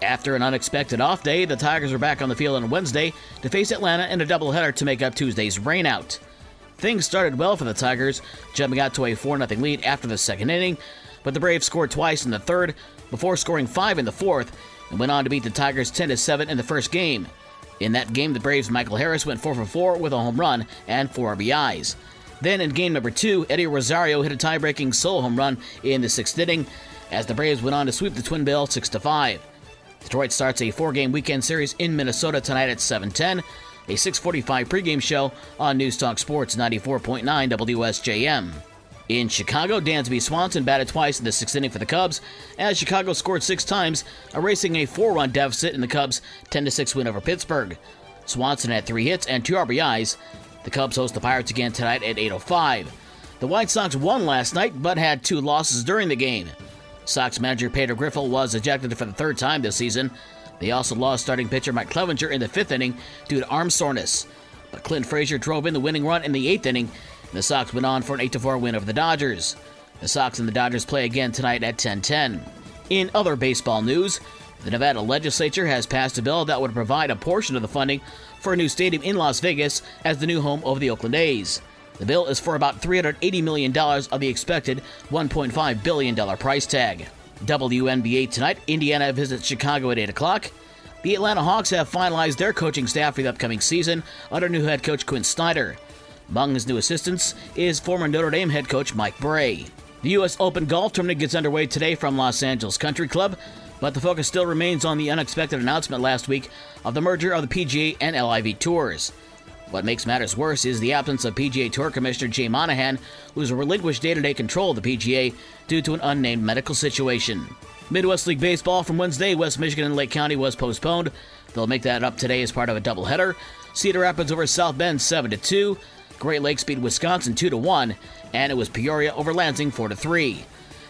After an unexpected off day, the Tigers are back on the field on Wednesday to face Atlanta in a doubleheader to make up Tuesday's rainout. Things started well for the Tigers, jumping out to a 4 0 lead after the second inning, but the Braves scored twice in the third before scoring five in the fourth and went on to beat the Tigers 10 7 in the first game. In that game, the Braves' Michael Harris went 4 for 4 with a home run and 4 RBIs. Then in game number two, Eddie Rosario hit a tie breaking solo home run in the sixth inning as the Braves went on to sweep the Twin Bill 6 5. Detroit starts a four game weekend series in Minnesota tonight at 710 a 645 pregame show on News Talk Sports 94.9 WSJM. In Chicago, Dansby Swanson batted twice in the sixth inning for the Cubs, as Chicago scored six times, erasing a four-run deficit in the Cubs' 10-6 win over Pittsburgh. Swanson had three hits and two RBIs. The Cubs host the Pirates again tonight at 8:05. The White Sox won last night, but had two losses during the game. Sox manager Pedro Grifol was ejected for the third time this season. They also lost starting pitcher Mike Clevinger in the fifth inning due to arm soreness. But Clint Frazier drove in the winning run in the eighth inning, and the Sox went on for an 8 4 win over the Dodgers. The Sox and the Dodgers play again tonight at 10:10. In other baseball news, the Nevada legislature has passed a bill that would provide a portion of the funding for a new stadium in Las Vegas as the new home of the Oakland A's. The bill is for about $380 million of the expected $1.5 billion price tag. WNBA tonight, Indiana visits Chicago at 8 o'clock. The Atlanta Hawks have finalized their coaching staff for the upcoming season under new head coach Quin Snyder. Among his new assistants is former Notre Dame head coach Mike Brey. The U.S. Open Golf Tournament gets underway today from Los Angeles Country Club, but the focus still remains on the unexpected announcement last week of the merger of the PGA and LIV Tours. What makes matters worse is the absence of PGA Tour Commissioner Jay Monahan, who's relinquished day to day control of the PGA due to an unnamed medical situation. Midwest League Baseball from Wednesday, West Michigan and Lake County was postponed. They'll make that up today as part of a doubleheader. Cedar Rapids over South Bend 7 2. Great Lakes beat Wisconsin 2 1. And it was Peoria over Lansing 4 3.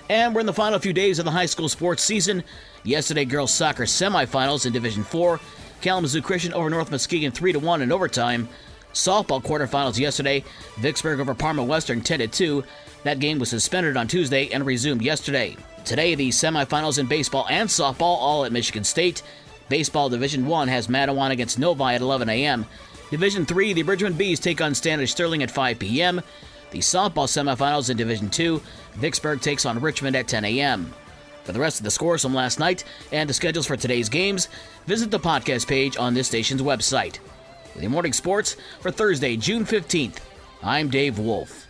And we're in the final few days of the high school sports season. Yesterday, girls soccer semifinals in Division 4. Kalamazoo Christian over North Muskegon 3 1 in overtime. Softball quarterfinals yesterday, Vicksburg over Parma Western 10 2. That game was suspended on Tuesday and resumed yesterday. Today, the semifinals in baseball and softball all at Michigan State. Baseball Division 1 has Mattawan against Novi at 11 a.m. Division 3, the Bridgman Bees take on Standish Sterling at 5 p.m. The softball semifinals in Division 2, Vicksburg takes on Richmond at 10 a.m. For the rest of the scores from last night and the schedules for today's games, visit the podcast page on this station's website. With your morning sports for Thursday, June 15th, I'm Dave Wolf.